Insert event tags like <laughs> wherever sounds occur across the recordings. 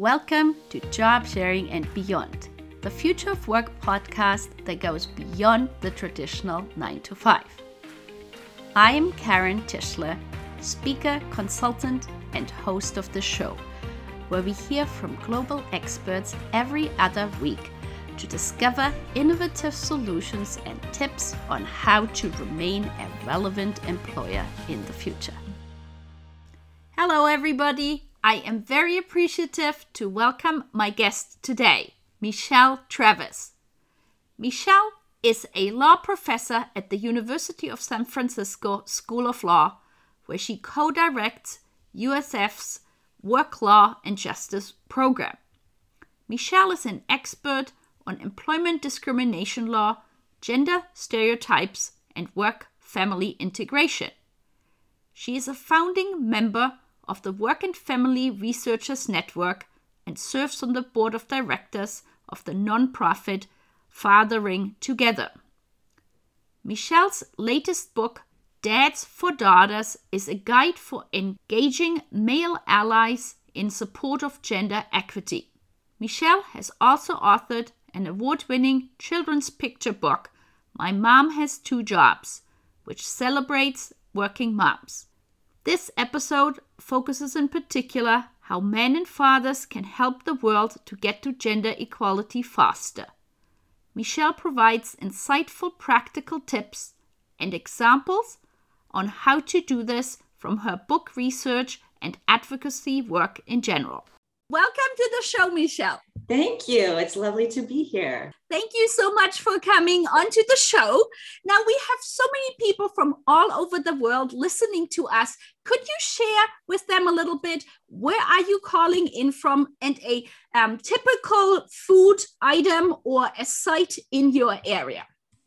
Welcome to Job Sharing and Beyond, the Future of Work podcast that goes beyond the traditional 9 to 5. I am Karen Tischler, speaker, consultant, and host of the show, where we hear from global experts every other week to discover innovative solutions and tips on how to remain a relevant employer in the future. Hello, everybody. I am very appreciative to welcome my guest today, Michelle Travis. Michelle is a law professor at the University of San Francisco School of Law, where she co directs USF's Work Law and Justice program. Michelle is an expert on employment discrimination law, gender stereotypes, and work family integration. She is a founding member of the Work and Family Researchers Network and serves on the board of directors of the nonprofit Fathering Together. Michelle's latest book, Dads for Daughters, is a guide for engaging male allies in support of gender equity. Michelle has also authored an award winning children's picture book, My Mom Has Two Jobs, which celebrates working moms. This episode focuses in particular how men and fathers can help the world to get to gender equality faster. Michelle provides insightful practical tips and examples on how to do this from her book research and advocacy work in general. Welcome to the show, Michelle. Thank you. It's lovely to be here. Thank you so much for coming onto the show. Now, we have so many people from all over the world listening to us. Could you share with them a little bit where are you calling in from and a um, typical food item or a site in your area?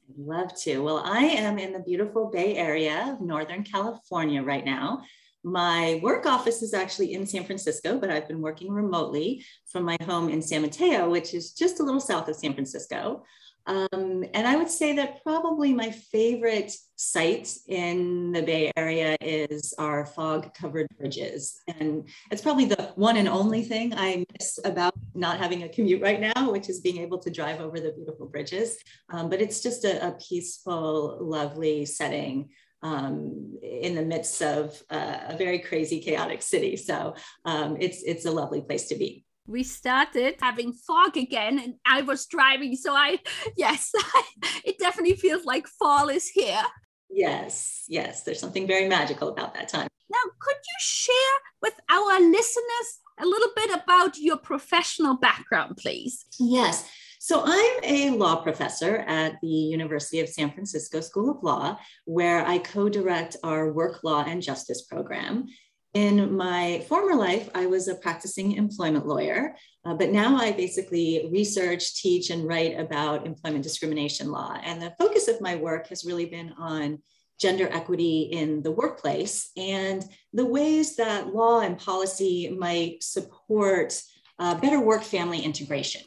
I'd love to. Well, I am in the beautiful Bay Area of Northern California right now. My work office is actually in San Francisco, but I've been working remotely from my home in San Mateo, which is just a little south of San Francisco. Um, and I would say that probably my favorite site in the Bay Area is our fog covered bridges. And it's probably the one and only thing I miss about not having a commute right now, which is being able to drive over the beautiful bridges. Um, but it's just a, a peaceful, lovely setting um, in the midst of uh, a very crazy, chaotic city. So um, it's it's a lovely place to be. We started having fog again, and I was driving, so I <laughs> yes, <laughs> it definitely feels like fall is here. Yes, yes, there's something very magical about that time. Now, could you share with our listeners a little bit about your professional background, please? Yes. So, I'm a law professor at the University of San Francisco School of Law, where I co direct our work law and justice program. In my former life, I was a practicing employment lawyer, uh, but now I basically research, teach, and write about employment discrimination law. And the focus of my work has really been on gender equity in the workplace and the ways that law and policy might support uh, better work family integration.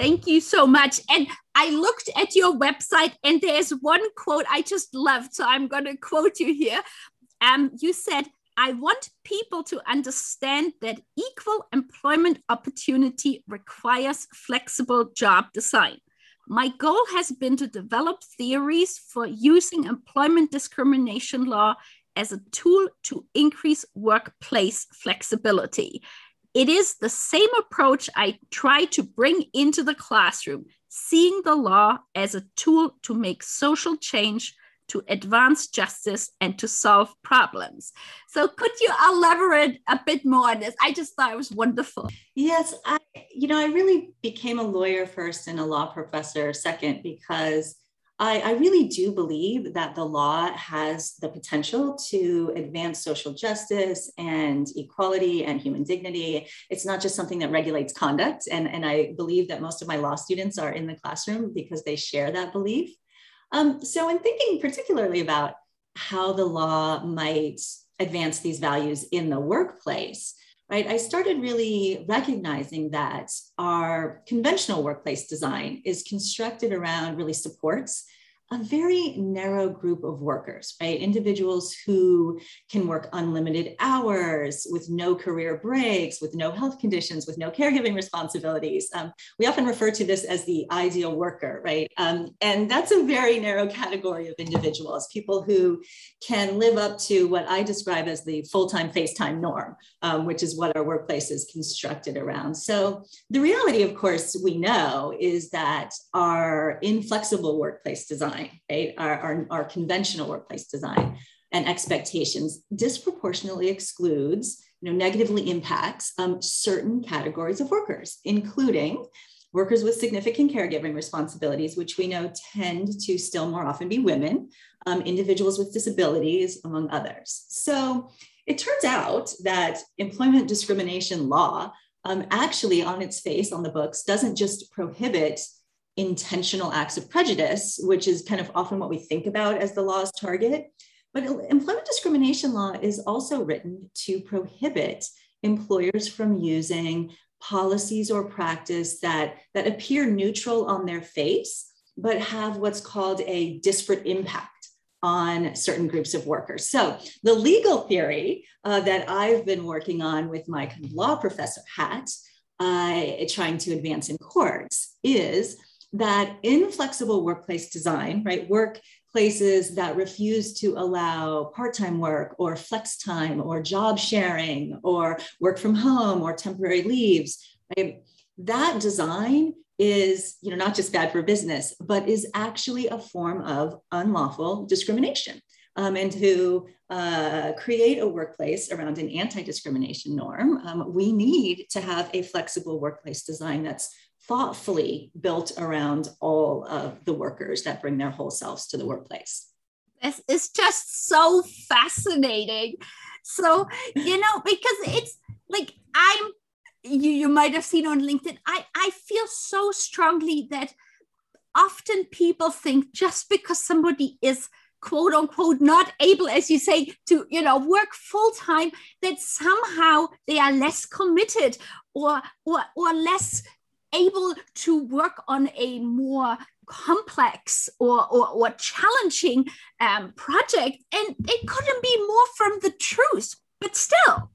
Thank you so much. And I looked at your website and there's one quote I just loved. So I'm going to quote you here. Um, you said, I want people to understand that equal employment opportunity requires flexible job design. My goal has been to develop theories for using employment discrimination law as a tool to increase workplace flexibility. It is the same approach I try to bring into the classroom, seeing the law as a tool to make social change, to advance justice, and to solve problems. So, could you elaborate a bit more on this? I just thought it was wonderful. Yes, I, you know, I really became a lawyer first and a law professor second because I, I, really do believe that the law has the potential to advance social justice and equality and human dignity. It's not just something that regulates conduct. And, and I believe that most of my law students are in the classroom because they share that belief. Um, so, in thinking particularly about how the law might advance these values in the workplace, right, I started really recognizing that our conventional workplace design is constructed around really supports a very narrow group of workers, right? Individuals who can work unlimited hours with no career breaks, with no health conditions, with no caregiving responsibilities. Um, we often refer to this as the ideal worker, right? Um, and that's a very narrow category of individuals, people who can live up to what I describe as the full time FaceTime norm, um, which is what our workplace is constructed around. So the reality, of course, we know is that our inflexible workplace design, right, our, our, our conventional workplace design and expectations disproportionately excludes, you know, negatively impacts um, certain categories of workers, including workers with significant caregiving responsibilities, which we know tend to still more often be women, um, individuals with disabilities, among others. So it turns out that employment discrimination law um, actually on its face on the books doesn't just prohibit intentional acts of prejudice, which is kind of often what we think about as the law's target. But employment discrimination law is also written to prohibit employers from using policies or practice that, that appear neutral on their face, but have what's called a disparate impact on certain groups of workers. So, the legal theory uh, that I've been working on with my law professor hat, uh, trying to advance in courts, is that inflexible workplace design, right, workplaces that refuse to allow part time work or flex time or job sharing or work from home or temporary leaves, right, that design is you know not just bad for business but is actually a form of unlawful discrimination um, and to uh, create a workplace around an anti-discrimination norm um, we need to have a flexible workplace design that's thoughtfully built around all of the workers that bring their whole selves to the workplace. This is just so fascinating. So you know because it's like i'm you, you might have seen on LinkedIn, I, I feel so strongly that often people think just because somebody is quote unquote not able as you say to you know work full time that somehow they are less committed or or or less able to work on a more complex or or, or challenging um, project and it couldn't be more from the truth but still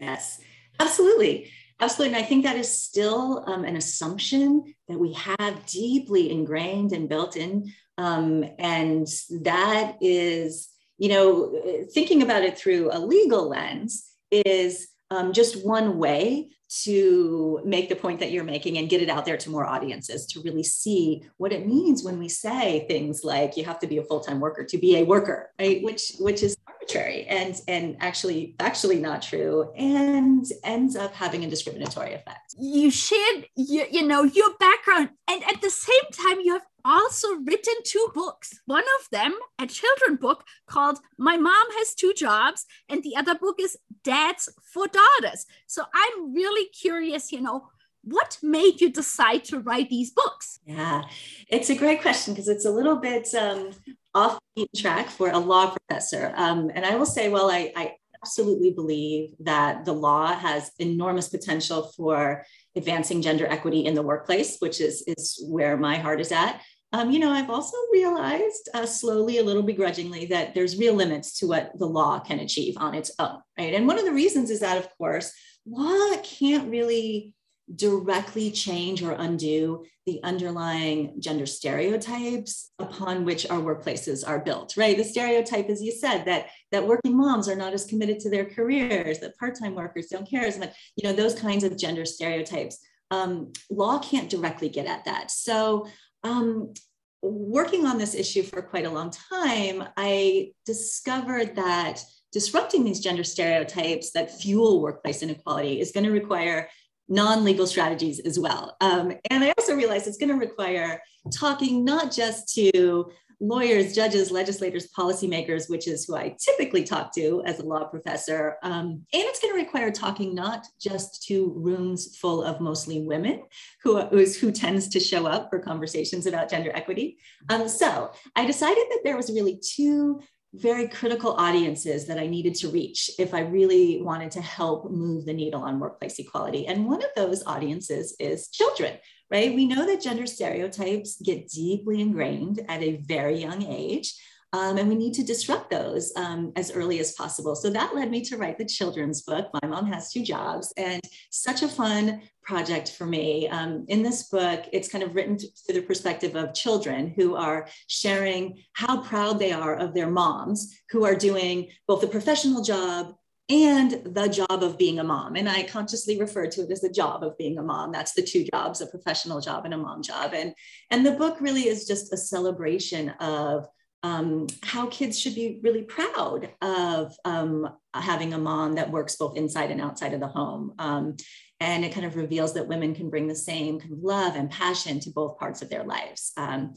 yes absolutely Absolutely. And I think that is still um, an assumption that we have deeply ingrained and built in. Um, and that is, you know, thinking about it through a legal lens is um, just one way to make the point that you're making and get it out there to more audiences to really see what it means when we say things like you have to be a full-time worker to be a worker right? Which which is arbitrary and and actually actually not true and ends up having a discriminatory effect. You shared you, you know your background. And at the same time you have also written two books. One of them, a children book called My Mom Has Two Jobs, and the other book is Dads for Daughters. So I'm really curious, you know, what made you decide to write these books? Yeah, it's a great question because it's a little bit um, off track for a law professor. Um, and I will say, well, I, I absolutely believe that the law has enormous potential for advancing gender equity in the workplace, which is, is where my heart is at. Um, you know, I've also realized uh, slowly, a little begrudgingly, that there's real limits to what the law can achieve on its own, right? And one of the reasons is that, of course, law can't really directly change or undo the underlying gender stereotypes upon which our workplaces are built right? The stereotype as you said that that working moms are not as committed to their careers that part-time workers don't care as much you know those kinds of gender stereotypes. Um, law can't directly get at that. So um, working on this issue for quite a long time, I discovered that disrupting these gender stereotypes that fuel workplace inequality is going to require non-legal strategies as well. Um, and I also realized it's going to require talking not just to lawyers, judges, legislators, policymakers, which is who I typically talk to as a law professor. Um, and it's going to require talking not just to rooms full of mostly women, who, who tends to show up for conversations about gender equity. Um, so I decided that there was really two very critical audiences that I needed to reach if I really wanted to help move the needle on workplace equality. And one of those audiences is children, right? We know that gender stereotypes get deeply ingrained at a very young age. Um, and we need to disrupt those um, as early as possible. So that led me to write the children's book. My mom has two jobs, and such a fun project for me. Um, in this book, it's kind of written through the perspective of children who are sharing how proud they are of their moms who are doing both a professional job and the job of being a mom. And I consciously refer to it as the job of being a mom. That's the two jobs, a professional job and a mom job. And, and the book really is just a celebration of um, how kids should be really proud of um, having a mom that works both inside and outside of the home. Um, and it kind of reveals that women can bring the same kind of love and passion to both parts of their lives. Um,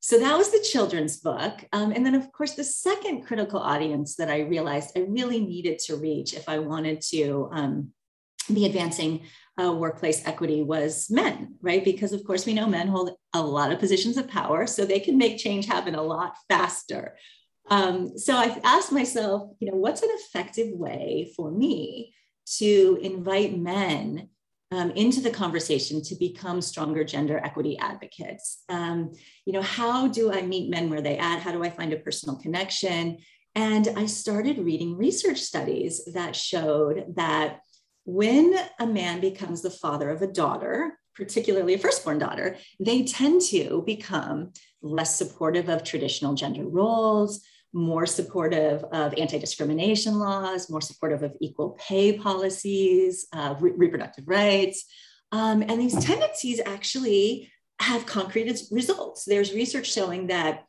so that was the children's book. Um, and then, of course, the second critical audience that I realized I really needed to reach if I wanted to be advancing uh, workplace equity was men, right? Because of course we know men hold a lot of positions of power, so they can make change happen a lot faster. Um, so I asked myself, you know, what's an effective way for me to invite men um, into the conversation to become stronger gender equity advocates? Um, you know, how do I meet men where they at? How do I find a personal connection? And I started reading research studies that showed that when a man becomes the father of a daughter, particularly a firstborn daughter, they tend to become less supportive of traditional gender roles, more supportive of anti discrimination laws, more supportive of equal pay policies, uh, re- reproductive rights. Um, and these tendencies actually have concrete results. There's research showing that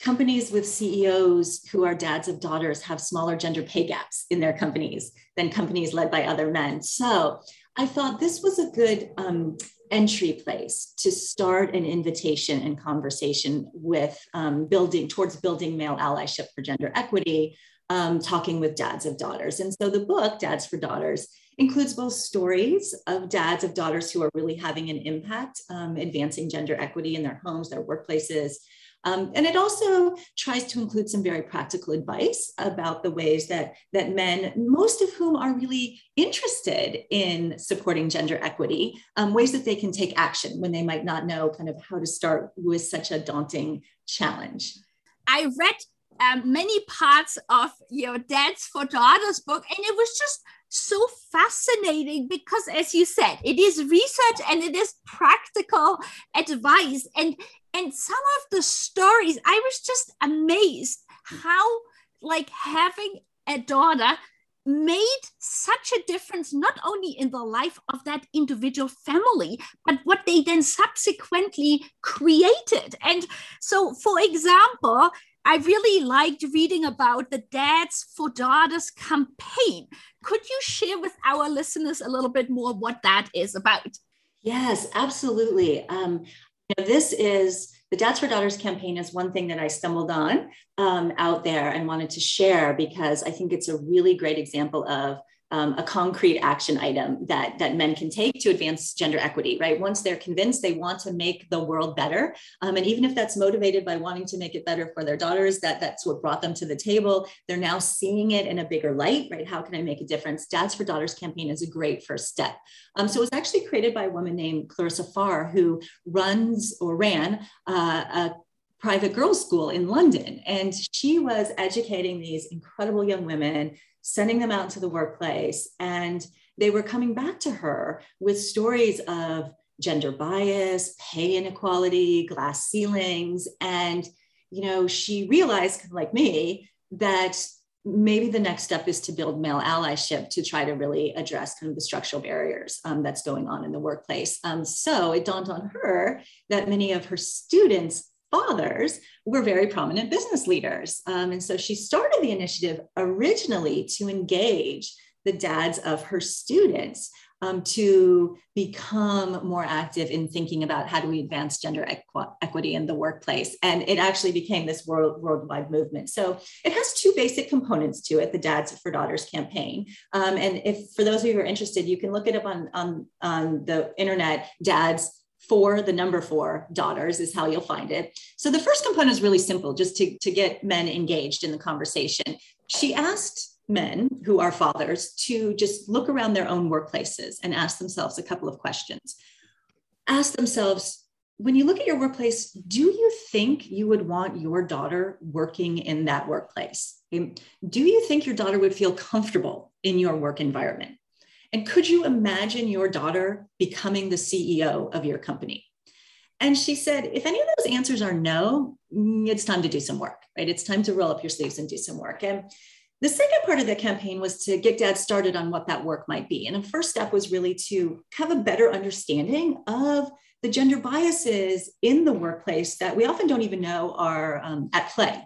companies with CEOs who are dads of daughters have smaller gender pay gaps in their companies than companies led by other men. So I thought this was a good um, entry place to start an invitation and conversation with um, building towards building male allyship for gender equity, um, talking with dads of daughters. And so the book, Dads for Daughters, includes both stories of dads of daughters who are really having an impact, um, advancing gender equity in their homes, their workplaces, um, and it also tries to include some very practical advice about the ways that, that men, most of whom are really interested in supporting gender equity, um, ways that they can take action when they might not know kind of how to start with such a daunting challenge. I read um, many parts of your Dads for Daughters book, and it was just so fascinating because, as you said, it is research and it is practical advice. And and some of the stories i was just amazed how like having a daughter made such a difference not only in the life of that individual family but what they then subsequently created and so for example i really liked reading about the dads for daughters campaign. Could you share with our listeners a little bit more what that is about? Yes absolutely. Um, you know, this is the Dads for Daughters campaign is one thing that I stumbled on um, out there and wanted to share because I think it's a really great example of um, a concrete action item that that men can take to advance gender equity right? Once they're convinced they want to make the world better um, and even if that's motivated by wanting to make it better for their daughters that that's what brought them to the table. They're now seeing it in a bigger light right? How can i make a difference? Dads for daughters campaign is a great first step. Um, so it was actually created by a woman named clarissa farr who runs or ran uh, a private girls school in london. And she was educating these incredible young women sending them out to the workplace. And they were coming back to her with stories of gender bias, pay inequality, glass ceilings. And, you know, she realized, like me, that maybe the next step is to build male allyship to try to really address kind of the structural barriers um, that's going on in the workplace. Um, so it dawned on her that many of her students fathers were very prominent business leaders. Um, and so she started the initiative originally to engage the dads of her students um, to become more active in thinking about how do we advance gender equ- equity in the workplace. And it actually became this world, worldwide movement. So it has two basic components to it, the Dads for Daughters campaign. Um, and if for those of you who are interested, you can look it up on, on, on the internet, dads four, the number four daughters is how you'll find it. So the first component is really simple, just to, to get men engaged in the conversation. She asked men who are fathers to just look around their own workplaces and ask themselves a couple of questions. Ask themselves, when you look at your workplace, do you think you would want your daughter working in that workplace? Do you think your daughter would feel comfortable in your work environment? And could you imagine your daughter becoming the CEO of your company? And she said, if any of those answers are no, mm, it's time to do some work, right? It's time to roll up your sleeves and do some work. And the second part of the campaign was to get dad started on what that work might be. And the first step was really to have a better understanding of the gender biases in the workplace that we often don't even know are um, at play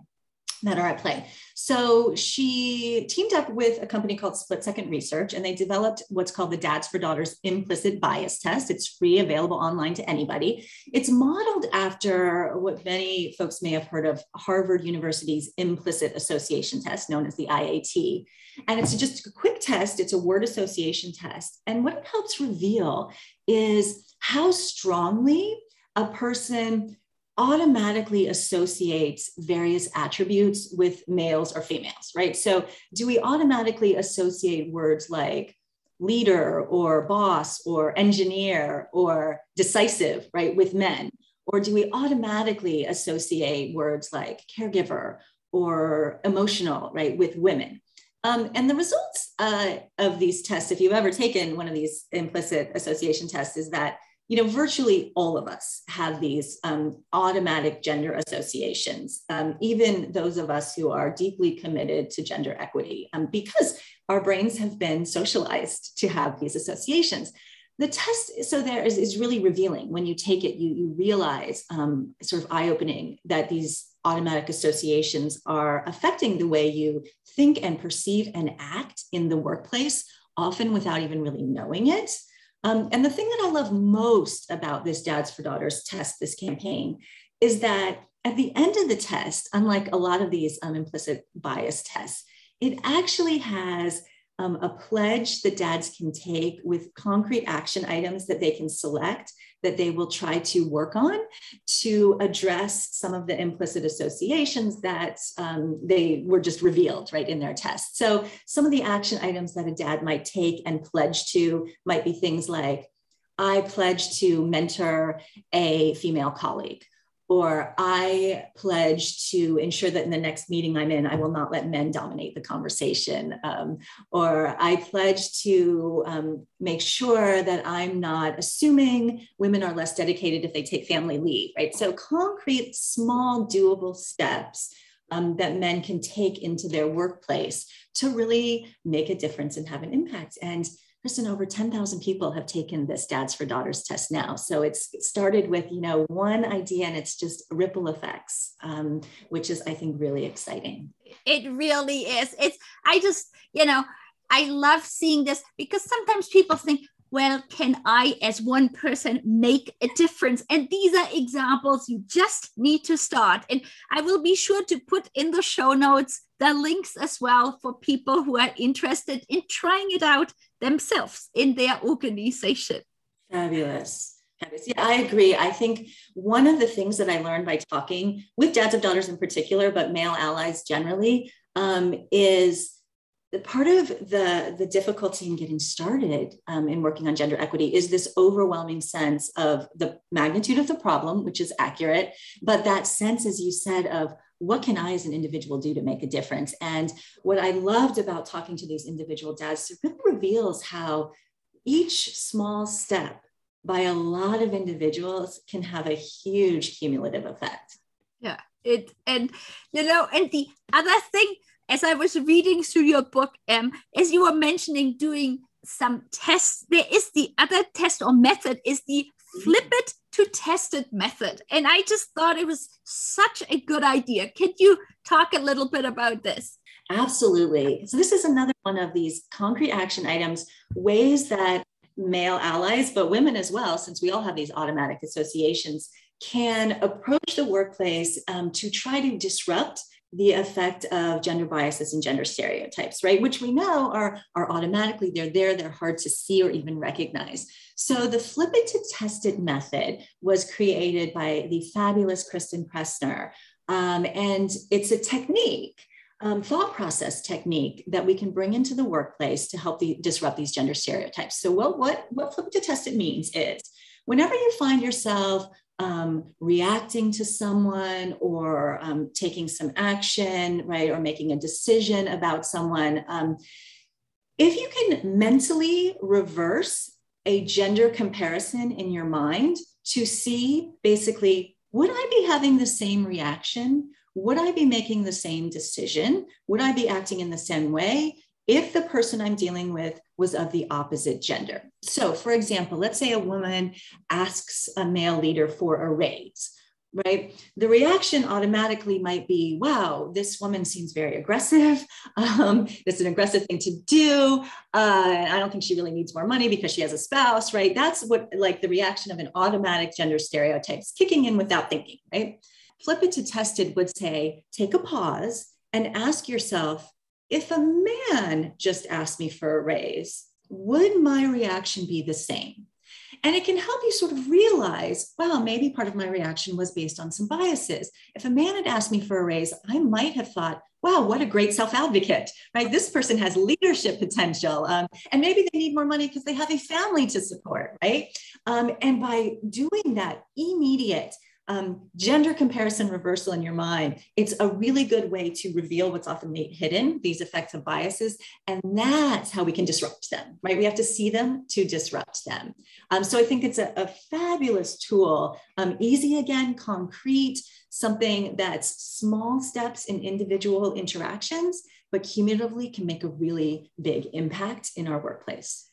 that are at play. So she teamed up with a company called Split Second Research, and they developed what's called the Dads for Daughters Implicit Bias Test. It's free, available online to anybody. It's modeled after what many folks may have heard of Harvard University's Implicit Association Test, known as the IAT. And it's just a quick test, it's a word association test. And what it helps reveal is how strongly a person automatically associates various attributes with males or females, right? So, do we automatically associate words like leader or boss or engineer or decisive, right, with men? Or do we automatically associate words like caregiver or emotional, right, with women? Um, and the results uh, of these tests, if you've ever taken one of these implicit association tests, is that you know, virtually all of us have these um, automatic gender associations, um, even those of us who are deeply committed to gender equity, um, because our brains have been socialized to have these associations. The test, so there is, is really revealing. When you take it, you, you realize, um, sort of eye opening, that these automatic associations are affecting the way you think and perceive and act in the workplace, often without even really knowing it. Um, and the thing that I love most about this Dads for Daughters test, this campaign, is that at the end of the test, unlike a lot of these um, implicit bias tests, it actually has um, a pledge that dads can take with concrete action items that they can select that they will try to work on to address some of the implicit associations that um, they were just revealed right in their test. So some of the action items that a dad might take and pledge to might be things like, I pledge to mentor a female colleague or I pledge to ensure that in the next meeting I'm in, I will not let men dominate the conversation. Um, or I pledge to um, make sure that I'm not assuming women are less dedicated if they take family leave, right? So, concrete, small, doable steps um, that men can take into their workplace to really make a difference and have an impact. And Kristen, over 10,000 people have taken this Dads for Daughters test now. So it's started with, you know, one idea and it's just ripple effects, um, which is, I think, really exciting. It really is. It's, I just, you know, I love seeing this because sometimes people think, well, can I, as one person, make a difference? And these are examples you just need to start. And I will be sure to put in the show notes the links as well for people who are interested in trying it out themselves in their organization. Fabulous. Yeah, I agree. I think one of the things that I learned by talking with dads of daughters in particular, but male allies generally, um, is part of the, the difficulty in getting started um, in working on gender equity is this overwhelming sense of the magnitude of the problem, which is accurate, but that sense, as you said, of what can I as an individual do to make a difference? And what I loved about talking to these individual dads, it really reveals how each small step by a lot of individuals can have a huge cumulative effect. Yeah. It and you know, and the other thing as I was reading through your book, um, as you were mentioning doing some tests, there is the other test or method is the flip it to test it method. And I just thought it was such a good idea. Can you talk a little bit about this? Absolutely. So, this is another one of these concrete action items, ways that male allies, but women as well, since we all have these automatic associations, can approach the workplace um, to try to disrupt the effect of gender biases and gender stereotypes, right? Which we know are, are automatically, they're there, they're hard to see or even recognize. So the flip it to test it method was created by the fabulous Kristen Pressner. Um, and it's a technique um, thought process technique that we can bring into the workplace to help the, disrupt these gender stereotypes. So what, what, what flip it to test it means is whenever you find yourself um, reacting to someone or um, taking some action, right, or making a decision about someone, um, if you can mentally reverse a gender comparison in your mind to see basically, would I be having the same reaction? Would I be making the same decision? Would I be acting in the same way if the person I'm dealing with was of the opposite gender? So, for example, let's say a woman asks a male leader for a raise right? The reaction automatically might be, wow, this woman seems very aggressive. <laughs> Um, it's an aggressive thing to do. Uh, I don't think she really needs more money because she has a spouse, right? That's what like the reaction of an automatic gender stereotypes kicking in without thinking, right? Flip it to tested would say, take a pause and ask yourself, if a man just asked me for a raise, would my reaction be the same? And it can help you sort of realize, well, maybe part of my reaction was based on some biases. If a man had asked me for a raise, I might have thought, wow, what a great self advocate, right? This person has leadership potential. Um, and maybe they need more money because they have a family to support, right? Um, and by doing that immediate, um, gender comparison reversal in your mind, it's a really good way to reveal what's often hidden, these effects of biases. And that's how we can disrupt them, right? We have to see them to disrupt them. Um, so I think it's a, a fabulous tool, um, easy again, concrete, something that's small steps in individual interactions, but cumulatively can make a really big impact in our workplace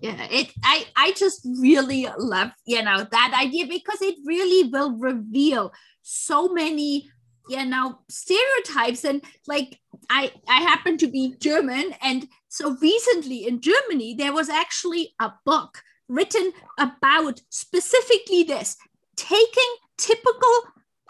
yeah it i i just really love you know that idea because it really will reveal so many you know stereotypes. And like i i happen to be german. And so recently in germany there was actually a book written about specifically this taking typical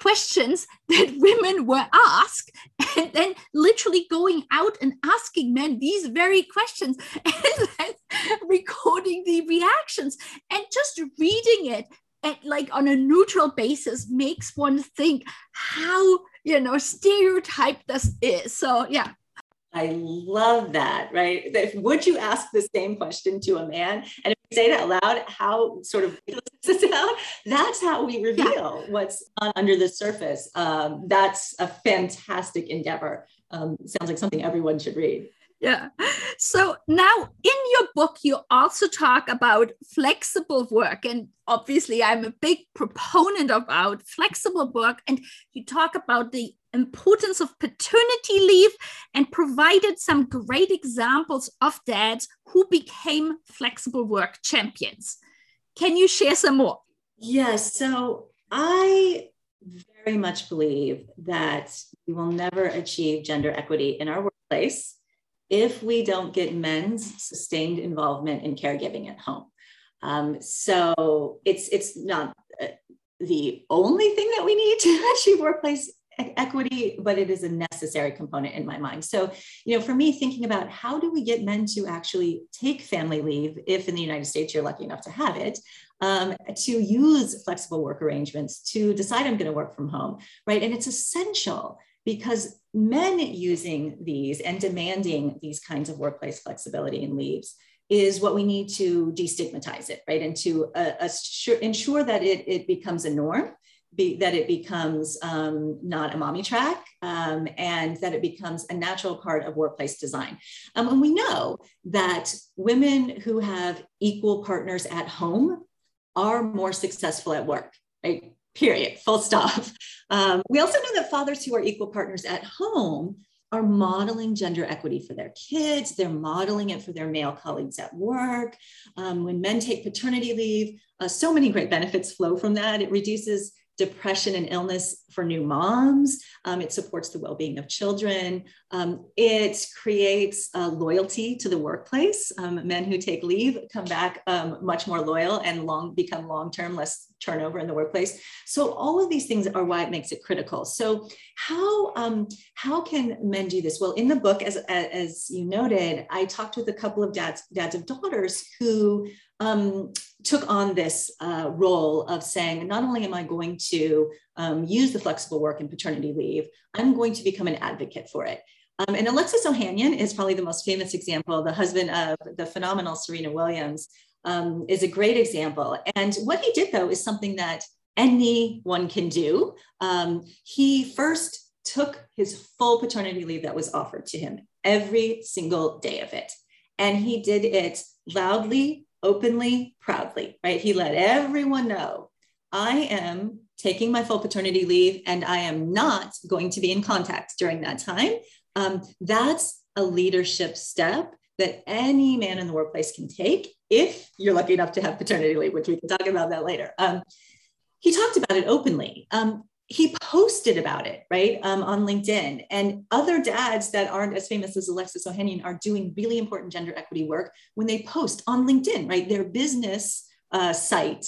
questions that <laughs> women were asked and then literally going out and asking men these very questions <laughs> and then recording the reactions. And just reading it at, like on a neutral basis makes one think how you know stereotyped this is. So yeah I love that, right? If, would you ask the same question to a man? And if you say it out loud, how sort of <laughs> that's how we reveal yeah. what's under the surface. Um, that's a fantastic endeavor. Um, sounds like something everyone should read yeah. So now in your book, you also talk about flexible work. And obviously, I'm a big proponent about flexible work. And you talk about the importance of paternity leave and provided some great examples of dads who became flexible work champions. Can you share some more? Yes. So I very much believe that we will never achieve gender equity in our workplace if we don't get men's sustained involvement in caregiving at home. Um, so it's it's not uh, the only thing that we need to <laughs> achieve workplace equity, but it is a necessary component in my mind. So, you know, for me, thinking about how do we get men to actually take family leave, if in the United States you're lucky enough to have it, um, to use flexible work arrangements, to decide I'm going to work from home, right? And it's essential because men using these and demanding these kinds of workplace flexibility and leaves is what we need to destigmatize it, right? And to uh, assure, ensure that it, it becomes a norm, be, that it becomes um, not a mommy track, um, and that it becomes a natural part of workplace design. Um, and we know that women who have equal partners at home are more successful at work, right? Period, full stop. <laughs> Um, we also know that fathers who are equal partners at home are modeling gender equity for their kids. They're modeling it for their male colleagues at work. Um, when men take paternity leave, uh, so many great benefits flow from that. It reduces depression and illness for new moms. Um, it supports the well being of children. Um, it creates uh, loyalty to the workplace. Um, men who take leave come back um, much more loyal and long become long term, less turnover in the workplace. So all of these things are why it makes it critical. So how um, how can men do this? Well, in the book, as as you noted, I talked with a couple of dads dads of daughters who um, took on this uh, role of saying, not only am I going to um, use the flexible work and paternity leave, I'm going to become an advocate for it. Um, and Alexis Ohanian is probably the most famous example. The husband of the phenomenal Serena Williams um, is a great example. And what he did, though, is something that anyone can do. Um, he first took his full paternity leave that was offered to him, every single day of it. And he did it loudly, openly, proudly, right? He let everyone know I am taking my full paternity leave and I am not going to be in contact during that time. Um, that's a leadership step that any man in the workplace can take if you're lucky enough to have paternity leave, which we can talk about that later. Um, he talked about it openly. Um, he posted about it, right, um, on LinkedIn. And other dads that aren't as famous as Alexis Ohanian are doing really important gender equity work when they post on LinkedIn, right, their business uh, site.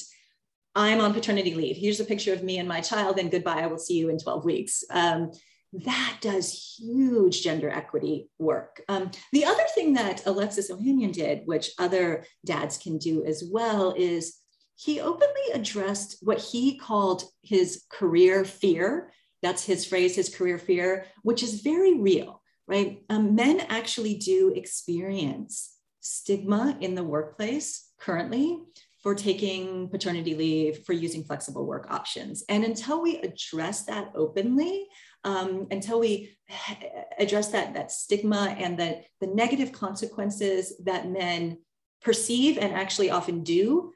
I'm on paternity leave. Here's a picture of me and my child, and goodbye. I will see you in 12 weeks. Um, that does huge gender equity work. Um, the other thing that Alexis Ohanian did, which other dads can do as well, is he openly addressed what he called his career fear. That's his phrase, his career fear, which is very real, right? Um, men actually do experience stigma in the workplace currently for taking paternity leave, for using flexible work options. And until we address that openly, um, until we address that, that stigma and the, the negative consequences that men perceive and actually often do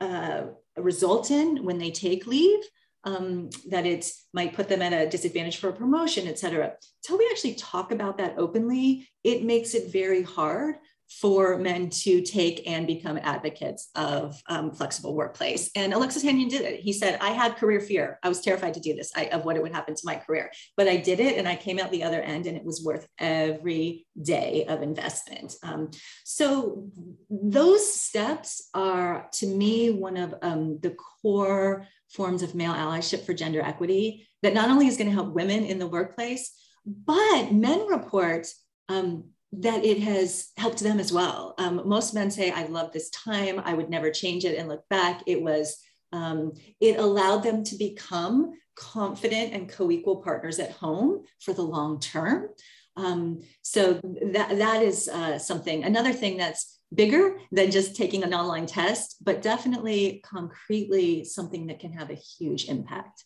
uh, result in when they take leave, um, that it might put them at a disadvantage for a promotion, et cetera. Until we actually talk about that openly, it makes it very hard for men to take and become advocates of um, flexible workplace. And Alexis Ohanian did it. He said, I had career fear. I was terrified to do this, I, of what it would happen to my career. But I did it and I came out the other end and it was worth every day of investment. Um, so those steps are, to me, one of um, the core forms of male allyship for gender equity that not only is going to help women in the workplace, but men report um, that it has helped them as well. Um, most men say, I love this time. I would never change it and look back. It was, um, it allowed them to become confident and co-equal partners at home for the long term. Um, so that, that is uh, something, another thing that's bigger than just taking an online test, but definitely concretely something that can have a huge impact.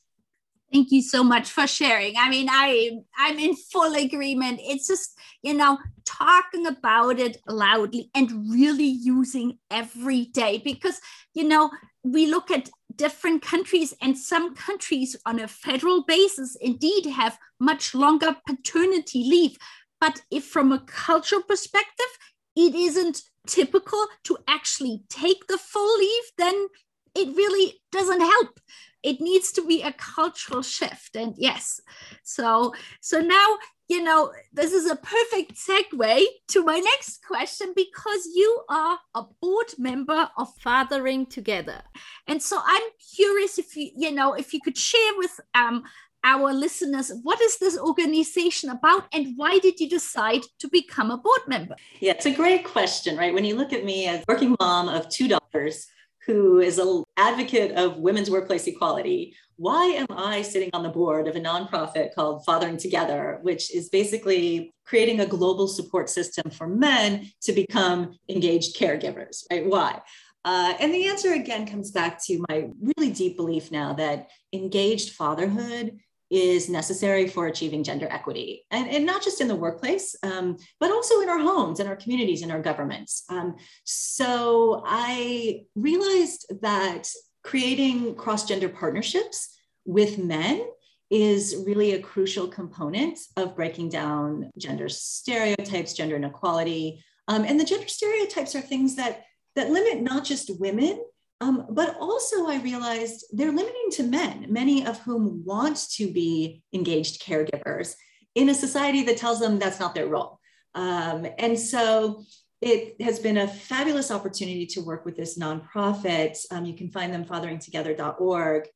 Thank you so much for sharing. I mean, I I'm in full agreement. It's just, you know, talking about it loudly and really using every day because, you know, we look at different countries and some countries on a federal basis indeed have much longer paternity leave. But if from a cultural perspective, it isn't typical to actually take the full leave, then it really doesn't help it needs to be a cultural shift and yes. So so now you know this is a perfect segue to my next question because you are a board member of fathering together. And so i'm curious if you you know if you could share with um our listeners what is this organization about and why did you decide to become a board member? Yeah it's a great question right? When you look at me as working mom of two daughters who is an advocate of women's workplace equality, why am I sitting on the board of a nonprofit called Fathering Together, which is basically creating a global support system for men to become engaged caregivers, right? Why? Uh, and the answer again comes back to my really deep belief now that engaged fatherhood is necessary for achieving gender equity. And, and not just in the workplace, um, but also in our homes, in our communities, in our governments. Um, so I realized that creating cross gender partnerships with men is really a crucial component of breaking down gender stereotypes, gender inequality. Um, and the gender stereotypes are things that, that limit not just women, Um, but also, I realized they're limiting to men, many of whom want to be engaged caregivers in a society that tells them that's not their role. Um, and so it has been a fabulous opportunity to work with this nonprofit. Um, you can find them fatheringtogether.org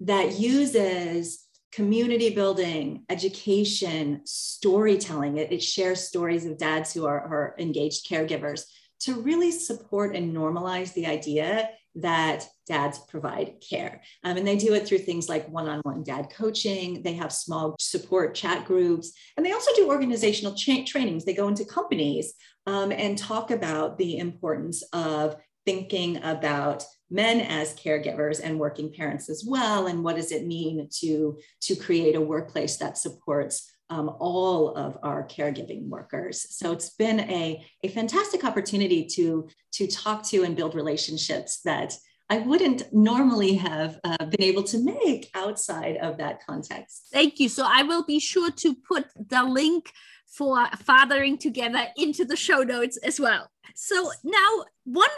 that uses community building, education, storytelling. It, it shares stories of dads who are, are engaged caregivers to really support and normalize the idea that dads provide care. Um, and they do it through things like one on one dad coaching. They have small support chat groups, and they also do organizational cha- trainings. They go into companies um, and talk about the importance of thinking about men as caregivers and working parents as well and what does it mean to to create a workplace that supports um, all of our caregiving workers so it's been a, a fantastic opportunity to to talk to and build relationships that I wouldn't normally have uh, been able to make outside of that context. Thank you. So I will be sure to put the link for fathering together into the show notes as well. So now, one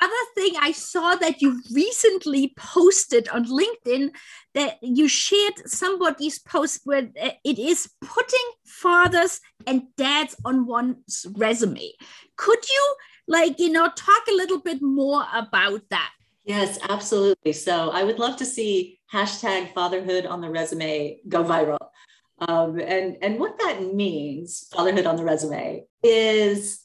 other thing I saw that you recently posted on LinkedIn that you shared somebody's post where uh, it is putting fathers and dads on one's resume. Could you, like, you know, talk a little bit more about that? Yes, absolutely. So I would love to see hashtag fatherhood on the resume go viral. Um, and, and what that means, fatherhood on the resume, is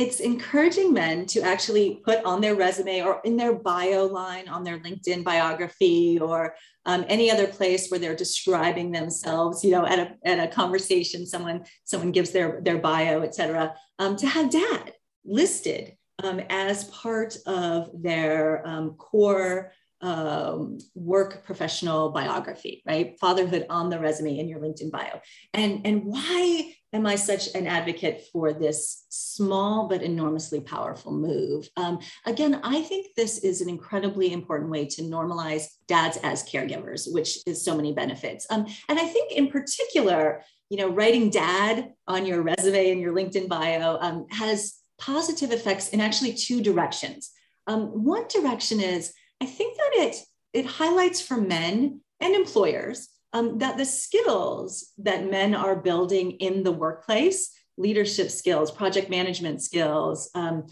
it's encouraging men to actually put on their resume or in their bio line on their LinkedIn biography or um, any other place where they're describing themselves, you know, at a, at a conversation, someone, someone gives their, their bio, et cetera, um, to have dad listed um, as part of their um, core um, work professional biography, right? Fatherhood on the resume in your LinkedIn bio. And, and why am I such an advocate for this small but enormously powerful move? Um, again, I think this is an incredibly important way to normalize dads as caregivers, which is so many benefits. Um, and I think in particular, you know, writing dad on your resume and your LinkedIn bio um, has positive effects in actually two directions. Um, one direction is I think that it it highlights for men and employers um, that the skills that men are building in the workplace, leadership skills, project management skills, um,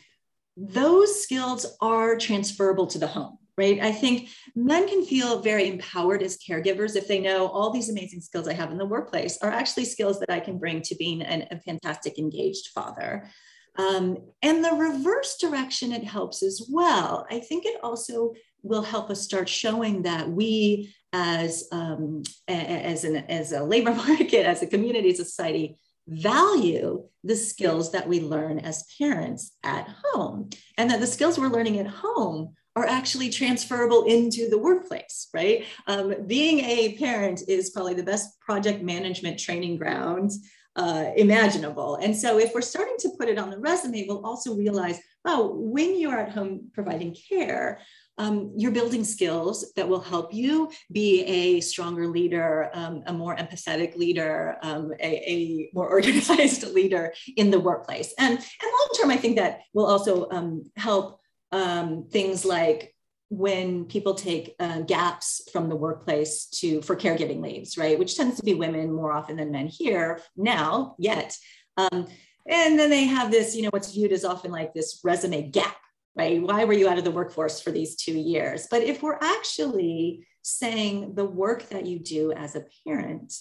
those skills are transferable to the home, right? I think men can feel very empowered as caregivers if they know all these amazing skills I have in the workplace are actually skills that I can bring to being an, a fantastic engaged father. Um, and the reverse direction it helps as well. I think it also will help us start showing that we as um, as an as a labor <laughs> market as a community society value the skills that we learn as parents at home. And that the skills we're learning at home are actually transferable into the workplace right? Um, being a parent is probably the best project management training ground uh, imaginable. And so if we're starting to put it on the resume we'll also realize wow when you're at home providing care um, you're building skills that will help you be a stronger leader, um, a more empathetic leader, um, a, a, more <laughs> organized leader in the workplace. And, and long term, I think that will also um, help um, things like when people take uh, gaps from the workplace to for caregiving leaves, right, which tends to be women more often than men here now yet. Um, and then they have this, you know, what's viewed as often like this resume gap right? Why were you out of the workforce for these two years? But if we're actually saying the work that you do as a parent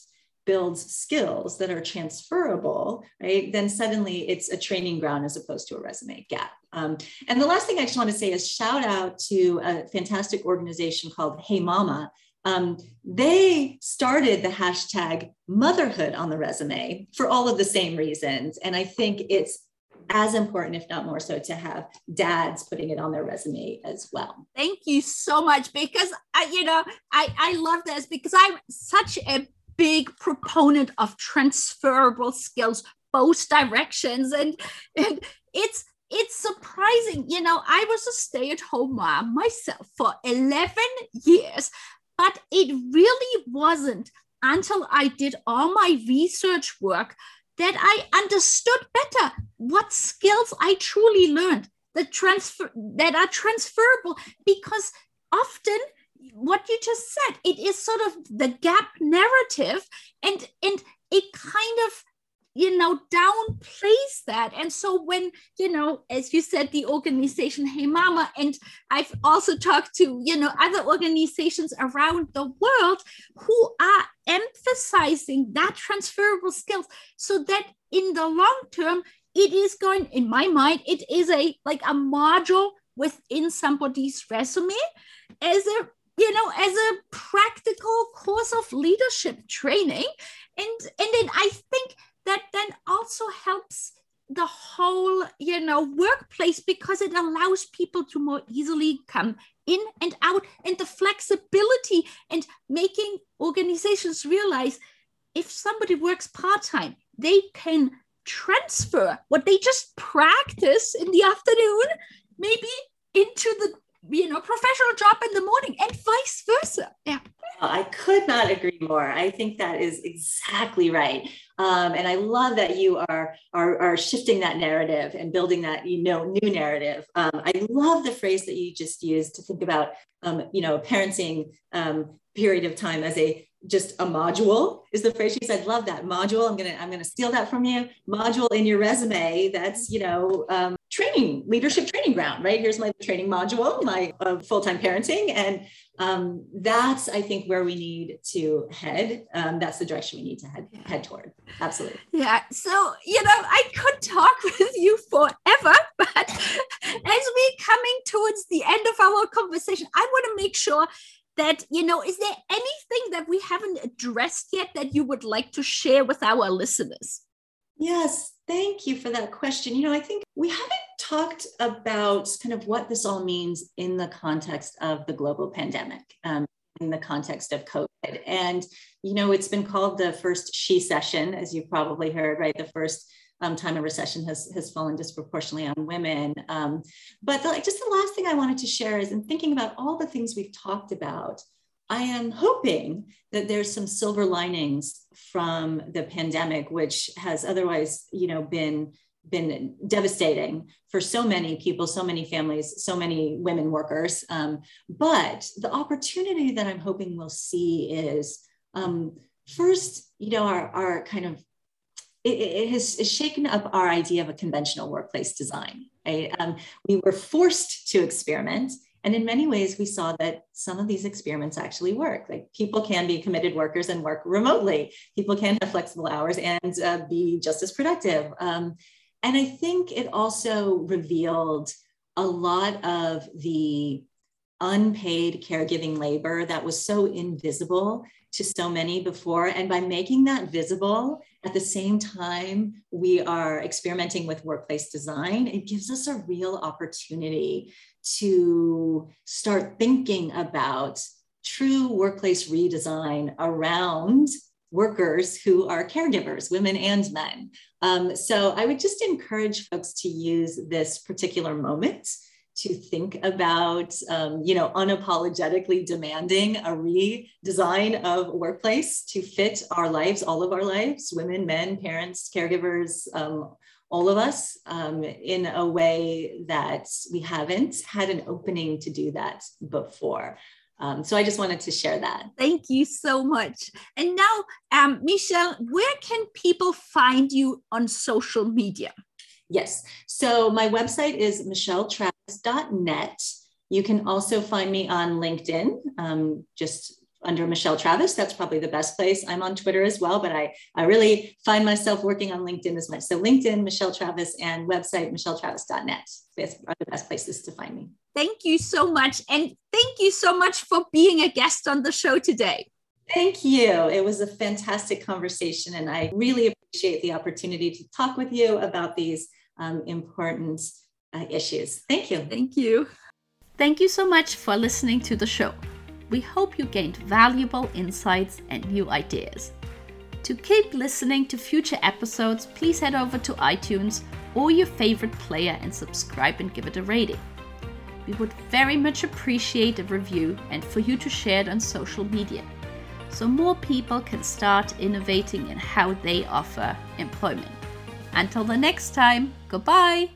builds skills that are transferable, right? Then suddenly it's a training ground as opposed to a resume gap. Um, and the last thing I just want to say is shout out to a fantastic organization called Hey Mama. Um, they started the hashtag motherhood on the resume for all of the same reasons. And I think it's as important, if not more so, to have dads putting it on their resume as well. Thank you so much because I, you know, I I love this because I'm such a big proponent of transferable skills, both directions, and and it's it's surprising. You know, I was a stay-at-home mom myself for 11 years, but it really wasn't until I did all my research work that I understood better what skills I truly learned that transfer that are transferable because often what you just said it is sort of the gap narrative and and you know downplays that. And so when you know as you said the organization hey mama and i've also talked to you know other organizations around the world who are emphasizing that transferable skills so that in the long term it is going in my mind it is a like a module within somebody's resume as a you know as a practical course of leadership training. And and then i think that then also helps the whole you know workplace because it allows people to more easily come in and out and the flexibility and making organizations realize if somebody works part-time they can transfer what they just practice in the afternoon maybe into the you know professional job in the morning and vice versa. Yeah. I could not agree more. I think that is exactly right. Um, and i love that you are, are are shifting that narrative and building that you know new narrative. Um, i love the phrase that you just used to think about um, you know parenting um, period of time as a just a module is the phrase she said. Love that module. I'm gonna i'm gonna steal that from you. Module in your resume. That's you know um, training leadership training ground right? Here's my training module my uh, full-time parenting. And um, that's i think where we need to head. Um, that's the direction we need to head head toward. Absolutely. Yeah. So you know i could talk <laughs> with you forever but <laughs> as we're coming towards the end of our conversation i want to make sure that you know is there anything that we haven't addressed yet that you would like to share with our listeners? Yes thank you for that question. You know i think we haven't talked about kind of what this all means in the context of the global pandemic um, in the context of covid. And you know it's been called the first shecession as you've probably heard right? The first um, time of recession has, has fallen disproportionately on women. Um, but the, just the last thing I wanted to share is in thinking about all the things we've talked about, I am hoping that there's some silver linings from the pandemic, which has otherwise, you know, been been devastating for so many people, so many families, so many women workers. Um, but the opportunity that I'm hoping we'll see is um, first, you know, our, our kind of it, it has shaken up our idea of a conventional workplace design. Right? Um, we were forced to experiment. And in many ways, we saw that some of these experiments actually work. Like people can be committed workers and work remotely. People can have flexible hours and uh, be just as productive. Um, and I think it also revealed a lot of the unpaid caregiving labor that was so invisible to so many before. And by making that visible at the same time, we are experimenting with workplace design. It gives us a real opportunity to start thinking about true workplace redesign around workers who are caregivers, women and men. Um, so I would just encourage folks to use this particular moment to think about, um, you know, unapologetically demanding a redesign of workplace to fit our lives, all of our lives, women, men, parents, caregivers, um, all of us, um, in a way that we haven't had an opening to do that before. Um, so I just wanted to share that. Thank you so much. And now, um, Michelle, where can people find you on social media? Yes. So my website is michelletravis.net. You can also find me on LinkedIn, um, just under Michelle Travis. That's probably the best place. I'm on Twitter as well, but I, I really find myself working on LinkedIn as much. So LinkedIn, Michelle Travis, and website, michelletravis.net are the best places to find me. Thank you so much. And thank you so much for being a guest on the show today. Thank you. It was a fantastic conversation, and I really appreciate the opportunity to talk with you about these um, important uh, issues. Thank you. Thank you. Thank you so much for listening to the show. We hope you gained valuable insights and new ideas. To keep listening to future episodes, please head over to iTunes or your favorite player and subscribe and give it a rating. We would very much appreciate a review and for you to share it on social media so more people can start innovating in how they offer employment. Until the next time, goodbye!